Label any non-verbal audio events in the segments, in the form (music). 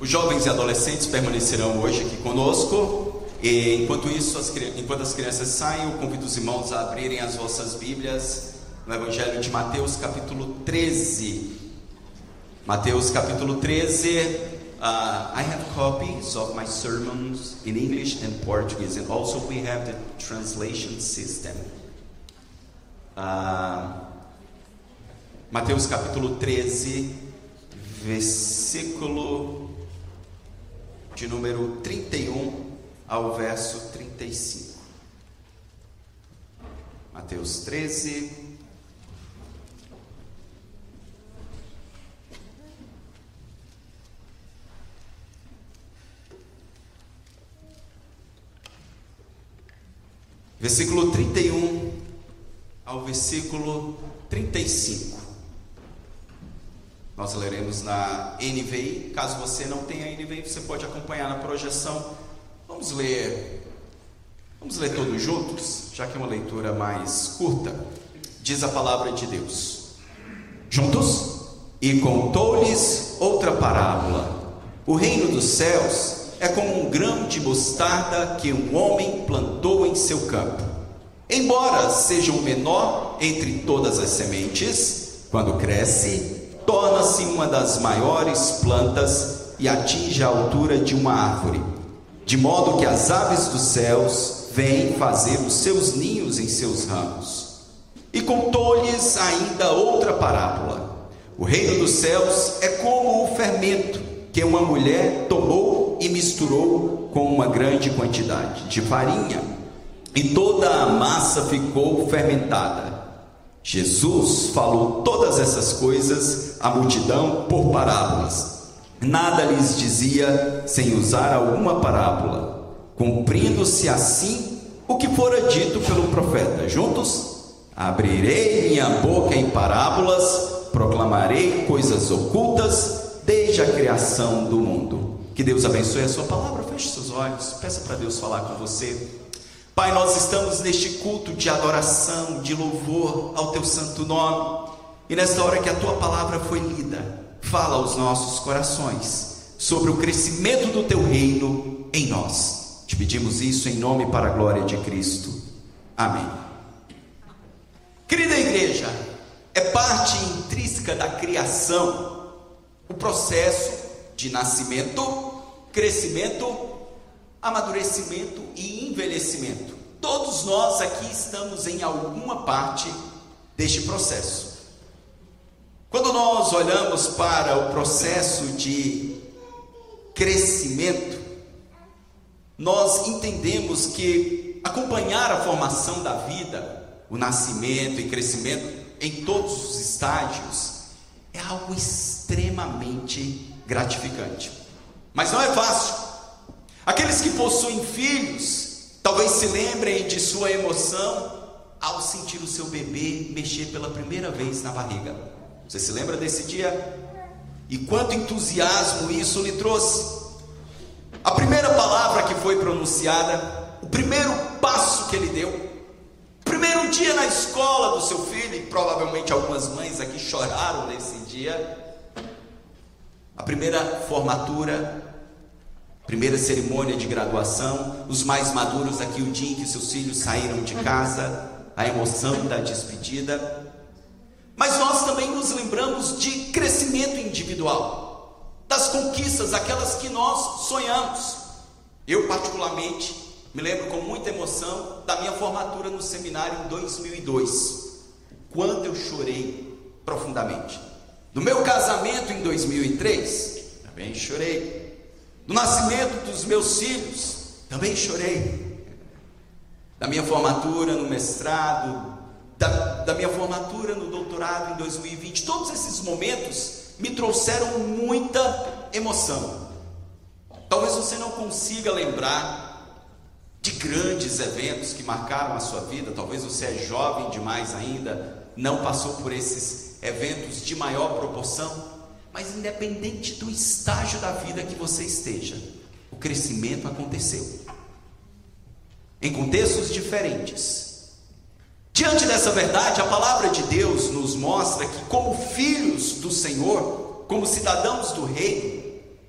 Os jovens e adolescentes permanecerão hoje aqui conosco. E enquanto isso, as, enquanto as crianças saem, eu convido os irmãos a abrirem as vossas Bíblias no Evangelho de Mateus, capítulo 13. Mateus, capítulo 13. Uh, I have copies of my sermons in English and Portuguese, and also we have the translation system. Uh, Mateus capítulo 13, versículo de número 31 ao verso 35. Mateus 13, versículo 31 ao versículo 35. Nós leremos na NVI. Caso você não tenha NVI, você pode acompanhar na projeção. Vamos ler. Vamos ler todos juntos, já que é uma leitura mais curta. Diz a palavra de Deus. Juntos? E contou-lhes outra parábola. O reino dos céus é como um grão de mostarda que um homem plantou em seu campo. Embora seja o menor entre todas as sementes, quando cresce, torna-se uma das maiores plantas e atinge a altura de uma árvore, de modo que as aves dos céus vêm fazer os seus ninhos em seus ramos. E contou-lhes ainda outra parábola: O reino dos céus é como o fermento que uma mulher tomou e misturou com uma grande quantidade de farinha, e toda a massa ficou fermentada. Jesus falou todas essas coisas à multidão por parábolas. Nada lhes dizia sem usar alguma parábola, cumprindo-se assim o que fora dito pelo profeta. Juntos, abrirei minha boca em parábolas, proclamarei coisas ocultas desde a criação do mundo. Que Deus abençoe a sua palavra. Feche seus olhos, peça para Deus falar com você. Pai, nós estamos neste culto de adoração, de louvor ao teu santo nome. E nesta hora que a tua palavra foi lida, fala aos nossos corações sobre o crescimento do teu reino em nós. Te pedimos isso em nome para a glória de Cristo. Amém. Querida igreja, é parte intrínseca da criação o processo de nascimento, crescimento, amadurecimento e envelhecimento. Todos nós aqui estamos em alguma parte deste processo. Quando nós olhamos para o processo de crescimento, nós entendemos que acompanhar a formação da vida, o nascimento e crescimento em todos os estágios, é algo extremamente gratificante. Mas não é fácil. Aqueles que possuem filhos, talvez se lembrem de sua emoção ao sentir o seu bebê mexer pela primeira vez na barriga. Você se lembra desse dia? E quanto entusiasmo isso lhe trouxe? A primeira palavra que foi pronunciada, o primeiro passo que ele deu, Primeiro dia na escola do seu filho, e provavelmente algumas mães aqui choraram nesse dia. A primeira formatura, primeira cerimônia de graduação, os mais maduros aqui, o dia em que seus filhos saíram de casa, a emoção da despedida. Mas nós também nos lembramos de crescimento individual, das conquistas, aquelas que nós sonhamos. Eu, particularmente, me lembro com muita emoção da minha formatura no seminário em 2002. Quando eu chorei profundamente. Do meu casamento em 2003, também chorei. Do nascimento dos meus filhos, também chorei. Da minha formatura no mestrado, da, da minha formatura no doutorado em 2020, todos esses momentos me trouxeram muita emoção. Talvez você não consiga lembrar de grandes eventos que marcaram a sua vida. Talvez você é jovem demais ainda, não passou por esses eventos de maior proporção, mas independente do estágio da vida que você esteja, o crescimento aconteceu. Em contextos diferentes. Diante dessa verdade, a palavra de Deus nos mostra que, como filhos do Senhor, como cidadãos do reino,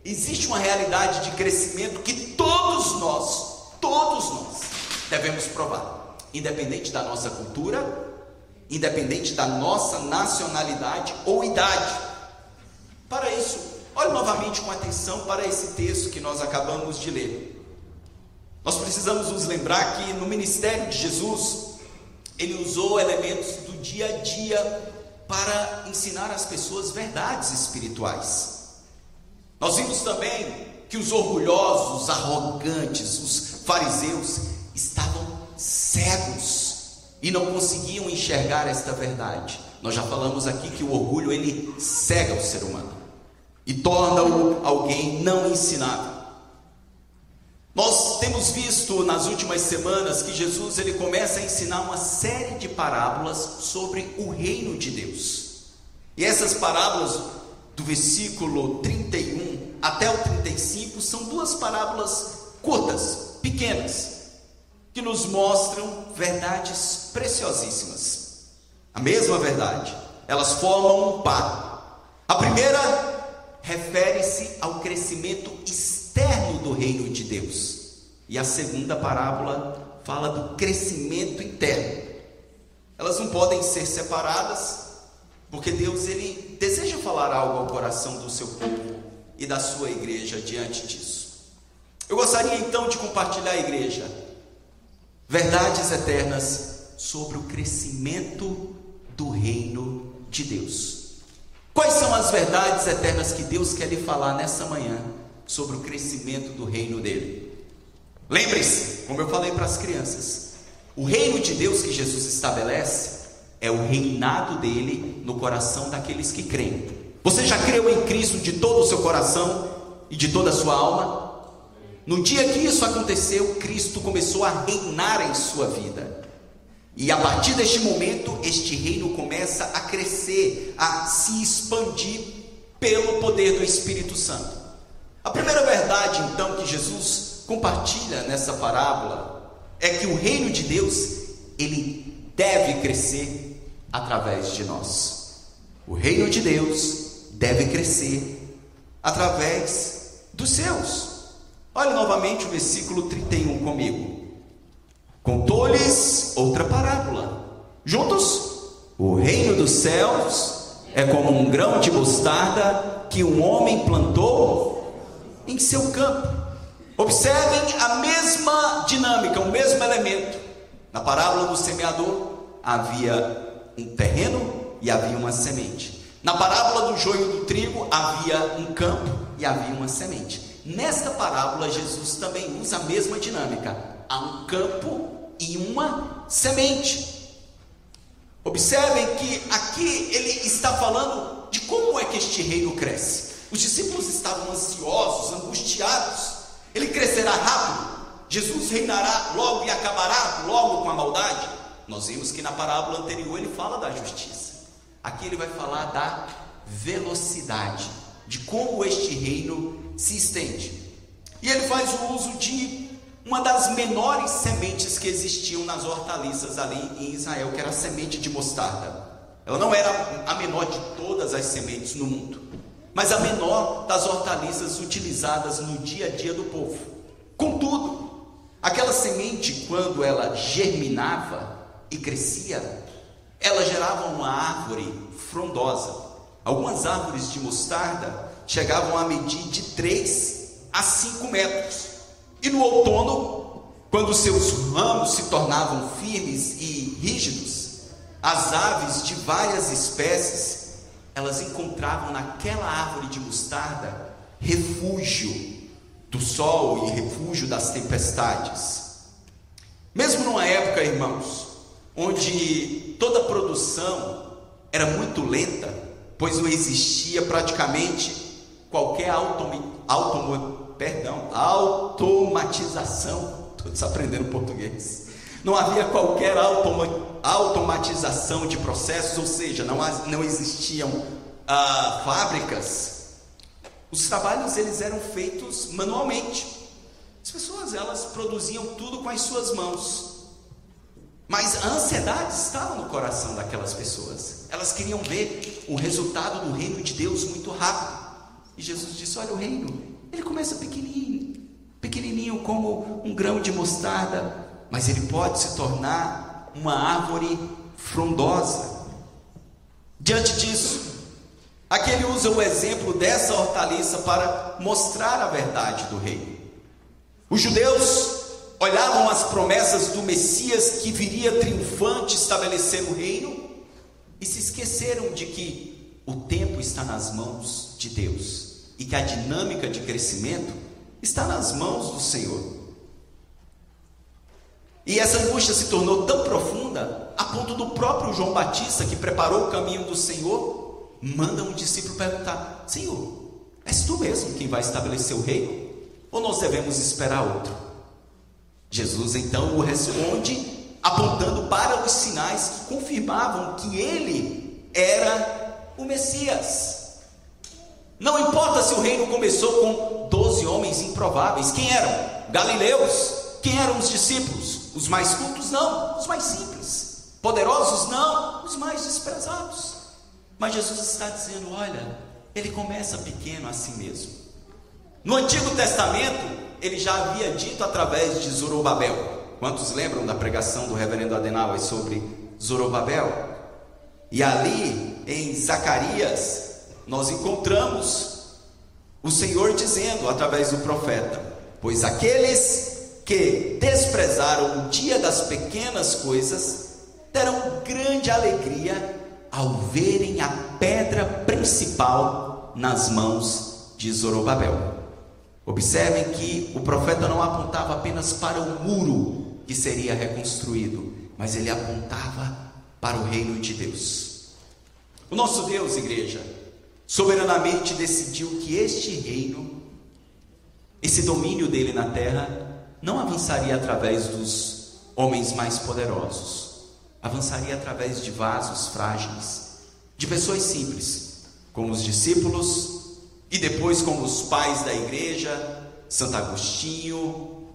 existe uma realidade de crescimento que todos nós, todos nós, devemos provar, independente da nossa cultura, independente da nossa nacionalidade ou idade. Para isso, olhe novamente com atenção para esse texto que nós acabamos de ler. Nós precisamos nos lembrar que no ministério de Jesus, ele usou elementos do dia a dia para ensinar às pessoas verdades espirituais. Nós vimos também que os orgulhosos, os arrogantes, os fariseus estavam cegos e não conseguiam enxergar esta verdade. Nós já falamos aqui que o orgulho ele cega o ser humano e torna-o alguém não ensinável. Nós temos visto nas últimas semanas que Jesus ele começa a ensinar uma série de parábolas sobre o reino de Deus. E essas parábolas do versículo 31 até o 35 são duas parábolas curtas, pequenas, que nos mostram verdades preciosíssimas. A mesma verdade. Elas formam um par. A primeira refere-se ao crescimento externo do reino de Deus. E a segunda parábola fala do crescimento interno. Elas não podem ser separadas, porque Deus ele deseja falar algo ao coração do seu povo e da sua igreja diante disso. Eu gostaria então de compartilhar a igreja verdades eternas sobre o crescimento do reino de Deus. Quais são as verdades eternas que Deus quer lhe falar nessa manhã sobre o crescimento do reino dele? Lembre-se, como eu falei para as crianças, o reino de Deus que Jesus estabelece é o reinado dele no coração daqueles que creem. Você já creu em Cristo de todo o seu coração e de toda a sua alma? No dia que isso aconteceu, Cristo começou a reinar em sua vida. E a partir deste momento, este reino começa a crescer, a se expandir pelo poder do Espírito Santo. A primeira verdade, então, que Jesus compartilha nessa parábola é que o reino de Deus, ele deve crescer através de nós. O reino de Deus deve crescer através dos seus. Olhe novamente o versículo 31 comigo. Contou-lhes outra parábola. Juntos? O reino dos céus é como um grão de mostarda que um homem plantou em seu campo. Observem a mesma dinâmica, o mesmo elemento. Na parábola do semeador havia um terreno e havia uma semente. Na parábola do joio do trigo havia um campo e havia uma semente. Nesta parábola, Jesus também usa a mesma dinâmica: há um campo e uma semente. Observem que aqui ele está falando de como é que este reino cresce. Os discípulos estavam ansiosos, angustiados. Ele crescerá rápido. Jesus reinará logo e acabará logo com a maldade. Nós vimos que na parábola anterior ele fala da justiça. Aqui ele vai falar da velocidade, de como este reino se estende. E ele faz o uso de uma das menores sementes que existiam nas hortaliças ali em Israel, que era a semente de mostarda. Ela não era a menor de todas as sementes no mundo, mas a menor das hortaliças utilizadas no dia a dia do povo. Contudo, aquela semente, quando ela germinava e crescia, ela gerava uma árvore frondosa. Algumas árvores de mostarda chegavam a medir de 3 a 5 metros. E no outono, quando seus ramos se tornavam firmes e rígidos, as aves de várias espécies, elas encontravam naquela árvore de mostarda refúgio do sol e refúgio das tempestades. Mesmo numa época, irmãos, onde toda a produção era muito lenta, pois não existia praticamente qualquer automi, automo, perdão, automatização. Estou desaprendendo português. Não havia qualquer automa, automatização de processos, ou seja, não, não existiam ah, fábricas. Os trabalhos eles eram feitos manualmente. As pessoas elas produziam tudo com as suas mãos. Mas a ansiedade estava no coração daquelas pessoas. Elas queriam ver o resultado do reino de Deus muito rápido. E Jesus disse: Olha, o reino, ele começa pequenininho, pequenininho como um grão de mostarda, mas ele pode se tornar uma árvore frondosa. Diante disso, aqui ele usa o exemplo dessa hortaliça para mostrar a verdade do reino. Os judeus olhavam as promessas do Messias que viria triunfante estabelecer o reino e se esqueceram de que o tempo está nas mãos de Deus e que a dinâmica de crescimento está nas mãos do Senhor. E essa angústia se tornou tão profunda a ponto do próprio João Batista, que preparou o caminho do Senhor, manda um discípulo perguntar: Senhor, és tu mesmo quem vai estabelecer o reino? Ou nós devemos esperar outro? Jesus então o responde, apontando para os sinais que confirmavam que ele era o Messias. Não importa se o reino começou com doze homens improváveis, quem eram? Galileus. Quem eram os discípulos? Os mais cultos? Não, os mais simples. Poderosos? Não, os mais desprezados. Mas Jesus está dizendo: olha, ele começa pequeno assim mesmo. No Antigo Testamento, ele já havia dito através de Zorobabel. Quantos lembram da pregação do reverendo Adenauer sobre Zorobabel? E ali, em Zacarias, nós encontramos o Senhor dizendo através do profeta: Pois aqueles que desprezaram o dia das pequenas coisas terão grande alegria ao verem a pedra principal nas mãos de Zorobabel. Observem que o profeta não apontava apenas para o muro que seria reconstruído, mas ele apontava para o reino de Deus. O nosso Deus, igreja, soberanamente decidiu que este reino, esse domínio dele na terra, não avançaria através dos homens mais poderosos, avançaria através de vasos frágeis, de pessoas simples, como os discípulos e depois, como os pais da igreja, Santo Agostinho,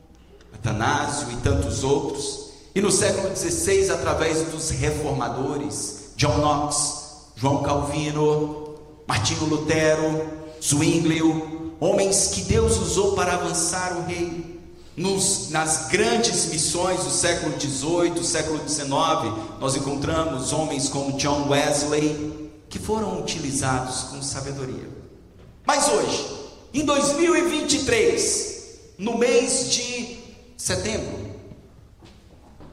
Atanásio e tantos outros. E no século XVI, através dos reformadores, John Knox, João Calvino, Martinho Lutero, Zwinglio, homens que Deus usou para avançar o reino. Nos, nas grandes missões do século XVIII, século XIX, nós encontramos homens como John Wesley, que foram utilizados com sabedoria. Mas hoje, em 2023, no mês de setembro,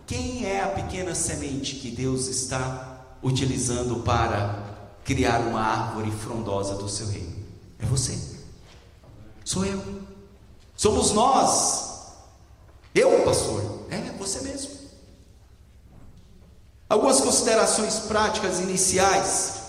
quem é a pequena semente que Deus está utilizando para criar uma árvore frondosa do seu reino? É você. Sou eu. Somos nós. Eu, pastor. É você mesmo. Algumas considerações práticas iniciais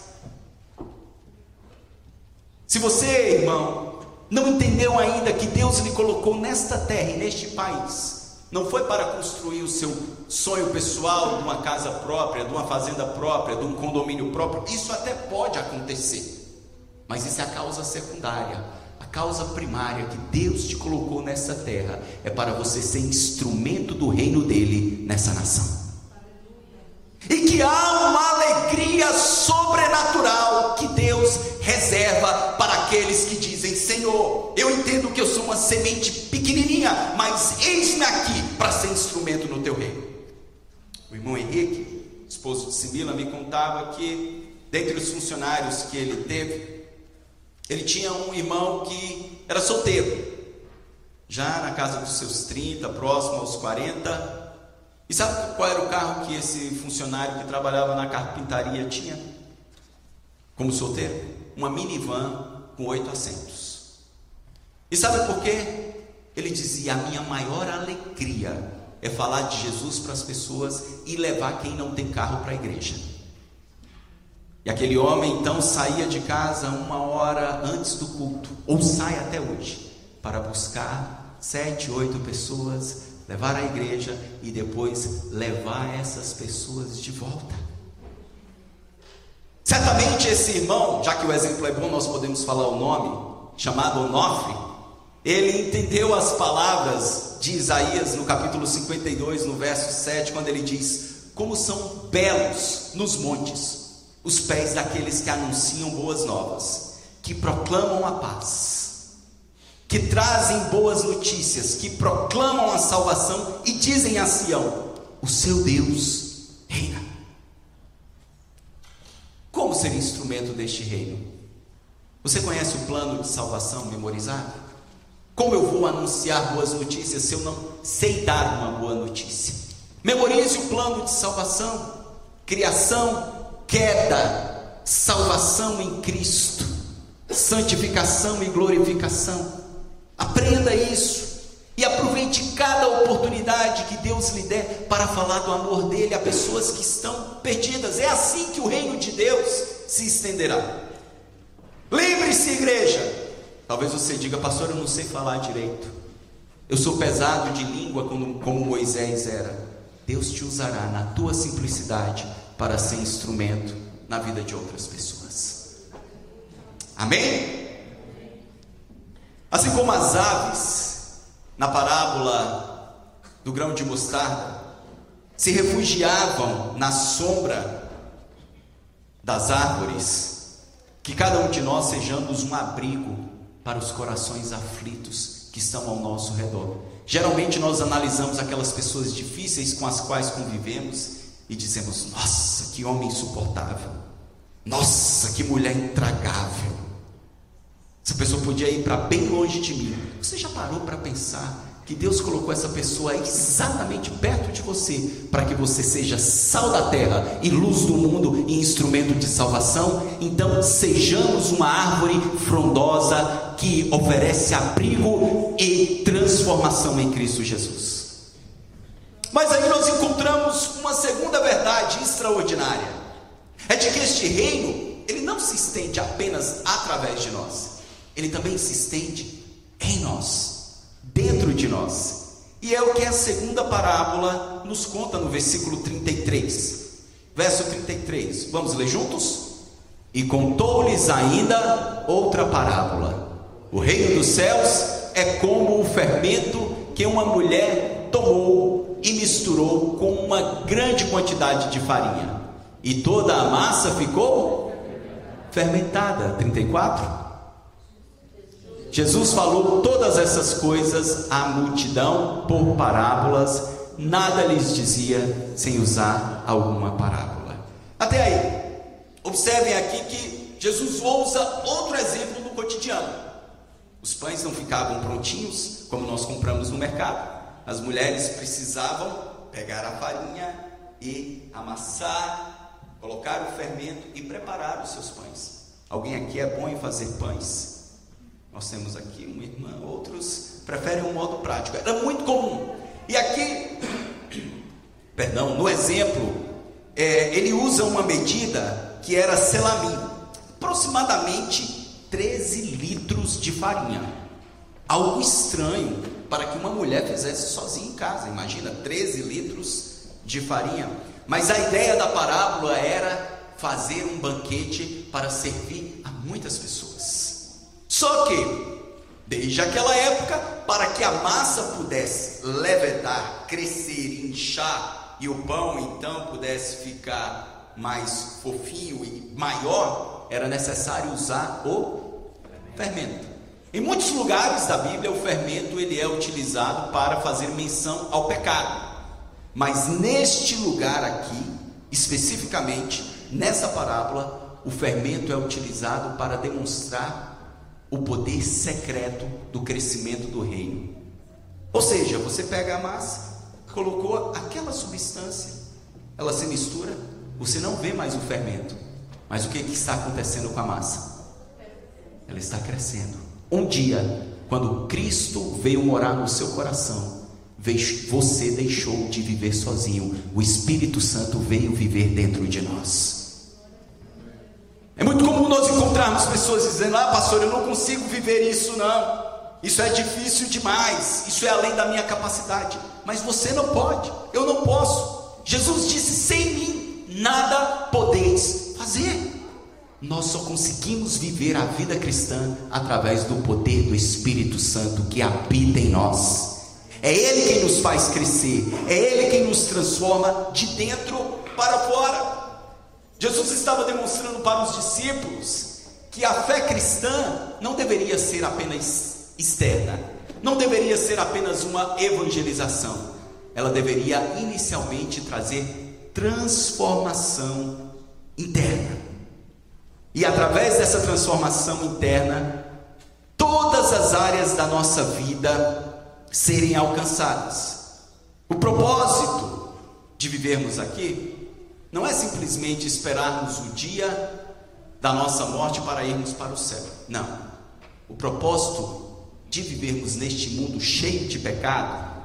se você, irmão, não entendeu ainda que Deus lhe colocou nesta terra e neste país, não foi para construir o seu sonho pessoal de uma casa própria, de uma fazenda própria, de um condomínio próprio, isso até pode acontecer, mas isso é a causa secundária. A causa primária que Deus te colocou nessa terra é para você ser instrumento do reino dele nessa nação e que há uma alegria sobrenatural que Deus reserva para aqueles que dizem: Senhor, eu entendo que eu sou uma semente pequenininha, mas eis-me aqui para ser instrumento no teu reino. O irmão Henrique, esposo de Simila, me contava que, dentre os funcionários que ele teve, ele tinha um irmão que era solteiro, já na casa dos seus 30, próximo aos 40 e sabe qual era o carro que esse funcionário que trabalhava na carpintaria tinha? Como solteiro? Uma minivan com oito assentos. E sabe por quê? Ele dizia: A minha maior alegria é falar de Jesus para as pessoas e levar quem não tem carro para a igreja. E aquele homem então saía de casa uma hora antes do culto, ou sai até hoje, para buscar sete, oito pessoas levar à igreja e depois levar essas pessoas de volta. Certamente esse irmão, já que o exemplo é bom, nós podemos falar o nome, chamado Onofre, ele entendeu as palavras de Isaías no capítulo 52, no verso 7, quando ele diz: Como são belos nos montes os pés daqueles que anunciam boas novas, que proclamam a paz, que trazem boas notícias, que proclamam a salvação e dizem a Sião: o seu Deus reina. Como ser instrumento deste reino? Você conhece o plano de salvação memorizado? Como eu vou anunciar boas notícias se eu não sei dar uma boa notícia? Memorize o plano de salvação: criação, queda, salvação em Cristo, santificação e glorificação. Aprenda isso. E aproveite cada oportunidade que Deus lhe der para falar do amor dele a pessoas que estão perdidas. É assim que o reino de Deus se estenderá. Lembre-se, igreja. Talvez você diga, pastor, eu não sei falar direito. Eu sou pesado de língua como, como Moisés era. Deus te usará na tua simplicidade para ser instrumento na vida de outras pessoas. Amém? Assim como as aves na parábola do grão de mostarda, se refugiavam na sombra das árvores, que cada um de nós sejamos um abrigo para os corações aflitos que estão ao nosso redor. Geralmente nós analisamos aquelas pessoas difíceis com as quais convivemos e dizemos: Nossa, que homem insuportável! Nossa, que mulher intragável! Essa pessoa podia ir para bem longe de mim. Você já parou para pensar que Deus colocou essa pessoa exatamente perto de você, para que você seja sal da terra e luz do mundo e instrumento de salvação? Então, sejamos uma árvore frondosa que oferece abrigo e transformação em Cristo Jesus. Mas aí nós encontramos uma segunda verdade extraordinária: é de que este reino, ele não se estende apenas através de nós ele também se estende em nós, dentro de nós. E é o que a segunda parábola nos conta no versículo 33. Verso 33. Vamos ler juntos? E contou-lhes ainda outra parábola. O reino dos céus é como o fermento que uma mulher tomou e misturou com uma grande quantidade de farinha. E toda a massa ficou fermentada. 34. Jesus falou todas essas coisas à multidão por parábolas, nada lhes dizia sem usar alguma parábola. Até aí, observem aqui que Jesus usa outro exemplo no cotidiano. Os pães não ficavam prontinhos, como nós compramos no mercado. As mulheres precisavam pegar a farinha e amassar, colocar o fermento e preparar os seus pães. Alguém aqui é bom em fazer pães? Nós temos aqui uma irmã, outros preferem um modo prático. Era muito comum. E aqui, (coughs) perdão, no exemplo, é, ele usa uma medida que era selamim, aproximadamente 13 litros de farinha. Algo estranho para que uma mulher fizesse sozinha em casa. Imagina, 13 litros de farinha. Mas a ideia da parábola era fazer um banquete para servir a muitas pessoas. Só que, desde aquela época, para que a massa pudesse levedar, crescer, inchar e o pão então pudesse ficar mais fofinho e maior, era necessário usar o fermento. Em muitos lugares da Bíblia, o fermento ele é utilizado para fazer menção ao pecado. Mas neste lugar aqui, especificamente nessa parábola, o fermento é utilizado para demonstrar o poder secreto do crescimento do reino. Ou seja, você pega a massa, colocou aquela substância, ela se mistura, você não vê mais o fermento. Mas o que, que está acontecendo com a massa? Ela está crescendo. Um dia, quando Cristo veio morar no seu coração, você deixou de viver sozinho, o Espírito Santo veio viver dentro de nós. É muito comum nós encontrarmos pessoas dizendo: Ah, pastor, eu não consigo viver isso, não. Isso é difícil demais. Isso é além da minha capacidade. Mas você não pode, eu não posso. Jesus disse: Sem mim nada podeis fazer. Nós só conseguimos viver a vida cristã através do poder do Espírito Santo que habita em nós. É Ele quem nos faz crescer, é Ele quem nos transforma de dentro para fora. Jesus estava demonstrando para os discípulos que a fé cristã não deveria ser apenas externa, não deveria ser apenas uma evangelização, ela deveria inicialmente trazer transformação interna. E através dessa transformação interna, todas as áreas da nossa vida serem alcançadas. O propósito de vivermos aqui não é simplesmente esperarmos o dia da nossa morte para irmos para o céu. Não. O propósito de vivermos neste mundo cheio de pecado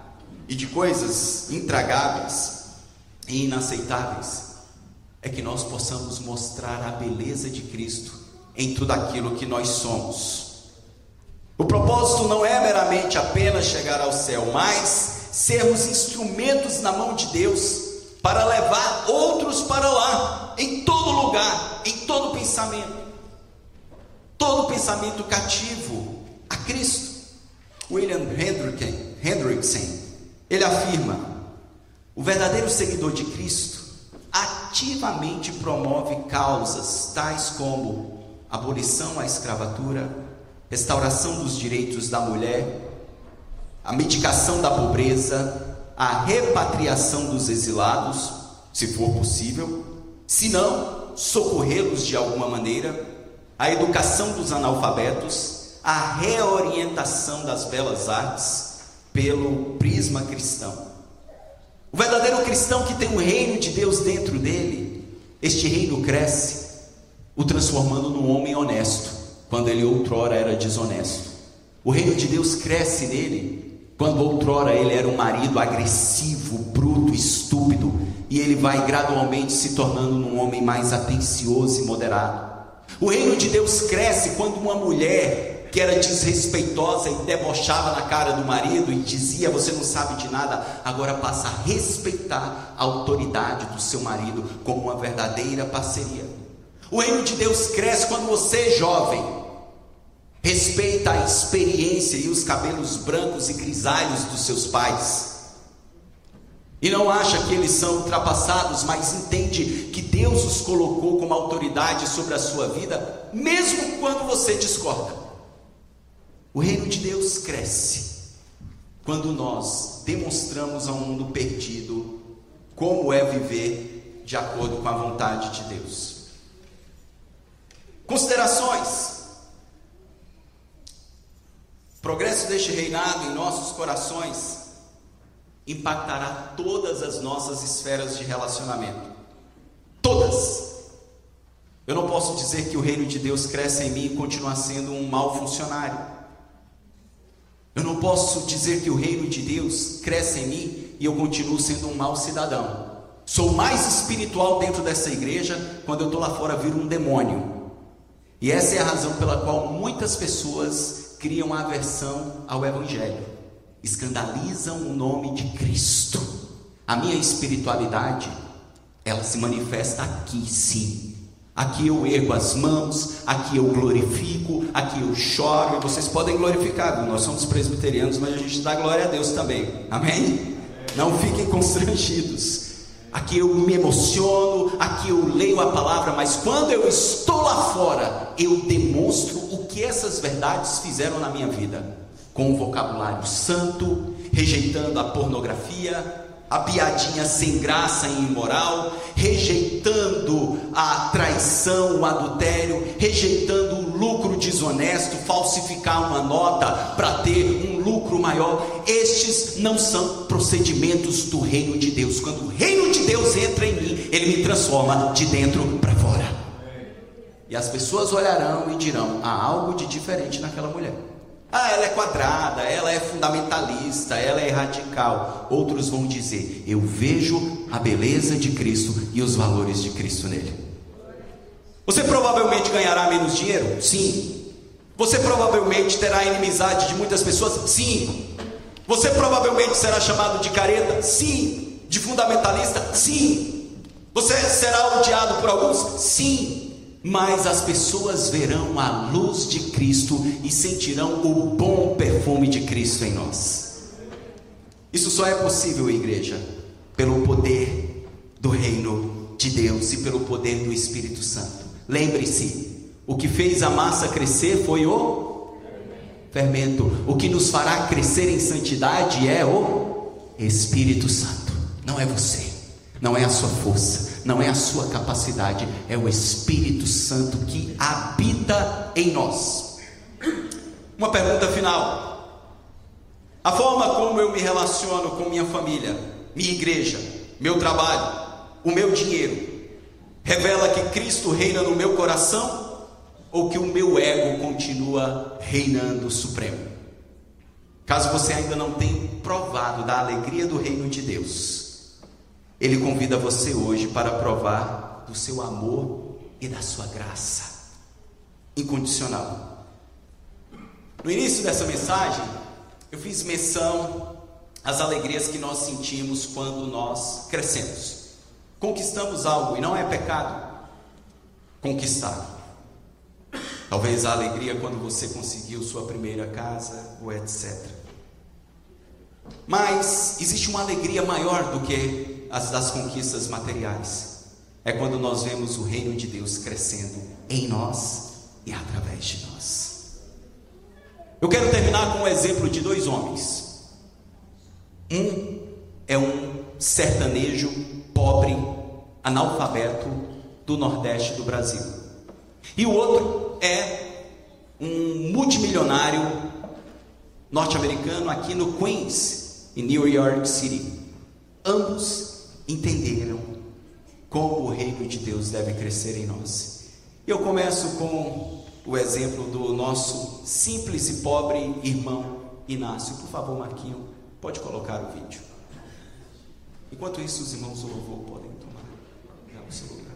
e de coisas intragáveis e inaceitáveis é que nós possamos mostrar a beleza de Cristo em tudo aquilo que nós somos. O propósito não é meramente apenas chegar ao céu, mas sermos instrumentos na mão de Deus para levar outros para lá, em todo lugar, em todo pensamento. Todo pensamento cativo a Cristo. William Hendrickson, ele afirma: o verdadeiro seguidor de Cristo ativamente promove causas tais como abolição à escravatura, restauração dos direitos da mulher, a medicação da pobreza, a repatriação dos exilados, se for possível, se não, socorrê-los de alguma maneira, a educação dos analfabetos, a reorientação das belas artes pelo prisma cristão. O verdadeiro cristão que tem o reino de Deus dentro dele, este reino cresce, o transformando num homem honesto, quando ele outrora era desonesto. O reino de Deus cresce nele quando outrora ele era um marido agressivo, bruto, estúpido, e ele vai gradualmente se tornando um homem mais atencioso e moderado. O reino de Deus cresce quando uma mulher que era desrespeitosa e debochava na cara do marido e dizia: Você não sabe de nada, agora passa a respeitar a autoridade do seu marido como uma verdadeira parceria. O reino de Deus cresce quando você, jovem, Respeita a experiência e os cabelos brancos e grisalhos dos seus pais. E não acha que eles são ultrapassados, mas entende que Deus os colocou como autoridade sobre a sua vida, mesmo quando você discorda. O reino de Deus cresce quando nós demonstramos ao mundo perdido como é viver de acordo com a vontade de Deus. Considerações. Progresso deste reinado em nossos corações impactará todas as nossas esferas de relacionamento. Todas. Eu não posso dizer que o reino de Deus cresce em mim e continua sendo um mau funcionário. Eu não posso dizer que o reino de Deus cresce em mim e eu continuo sendo um mau cidadão. Sou mais espiritual dentro dessa igreja, quando eu estou lá fora viro um demônio. E essa é a razão pela qual muitas pessoas criam aversão ao Evangelho, escandalizam o nome de Cristo. A minha espiritualidade, ela se manifesta aqui sim. Aqui eu ergo as mãos, aqui eu glorifico, aqui eu choro, vocês podem glorificar, nós somos presbiterianos, mas a gente dá glória a Deus também, amém? Não fiquem constrangidos. Aqui eu me emociono, aqui eu leio a palavra, mas quando eu estou lá fora, eu demonstro o que essas verdades fizeram na minha vida, com um vocabulário santo, rejeitando a pornografia, a piadinha sem graça e imoral, rejeitando a traição, o adultério, rejeitando o lucro desonesto, falsificar uma nota para ter um lucro maior. Estes não são procedimentos do reino de Deus. Quando o reino de Deus entra em mim, ele me transforma de dentro para fora. E as pessoas olharão e dirão: há algo de diferente naquela mulher. Ah, ela é quadrada, ela é fundamentalista, ela é radical. Outros vão dizer: Eu vejo a beleza de Cristo e os valores de Cristo nele. Você provavelmente ganhará menos dinheiro? Sim. Você provavelmente terá inimizade de muitas pessoas? Sim. Você provavelmente será chamado de careta? Sim. De fundamentalista? Sim. Você será odiado por alguns? Sim mas as pessoas verão a luz de Cristo e sentirão o bom perfume de Cristo em nós. Isso só é possível, igreja, pelo poder do reino de Deus e pelo poder do Espírito Santo. Lembre-se, O que fez a massa crescer foi o fermento. O que nos fará crescer em santidade é o Espírito Santo. Não é você, não é a sua força, não é a sua capacidade, é o Espírito Santo que habita em nós. Uma pergunta final. A forma como eu me relaciono com minha família, minha igreja, meu trabalho, o meu dinheiro, revela que Cristo reina no meu coração ou que o meu ego continua reinando supremo? Caso você ainda não tenha provado da alegria do reino de Deus, Ele convida você hoje para provar do seu amor e da sua graça incondicional. No início dessa mensagem, eu fiz menção às alegrias que nós sentimos quando nós crescemos. Conquistamos algo e não é pecado conquistar. Talvez a alegria quando você conseguiu sua primeira casa, ou etc. Mas existe uma alegria maior do que as das conquistas materiais. É quando nós vemos o reino de Deus crescendo em nós e através de nós. Eu quero terminar com um exemplo de dois homens. Um é um sertanejo pobre, analfabeto do Nordeste do Brasil. E o outro é um multimilionário norte-americano aqui no Queens, em New York City. Ambos entenderam como o reino de Deus deve crescer em nós. Eu começo com o exemplo do nosso simples e pobre irmão Inácio. Por favor, Marquinho, pode colocar o vídeo. Enquanto isso, os irmãos do louvor podem tomar o seu lugar.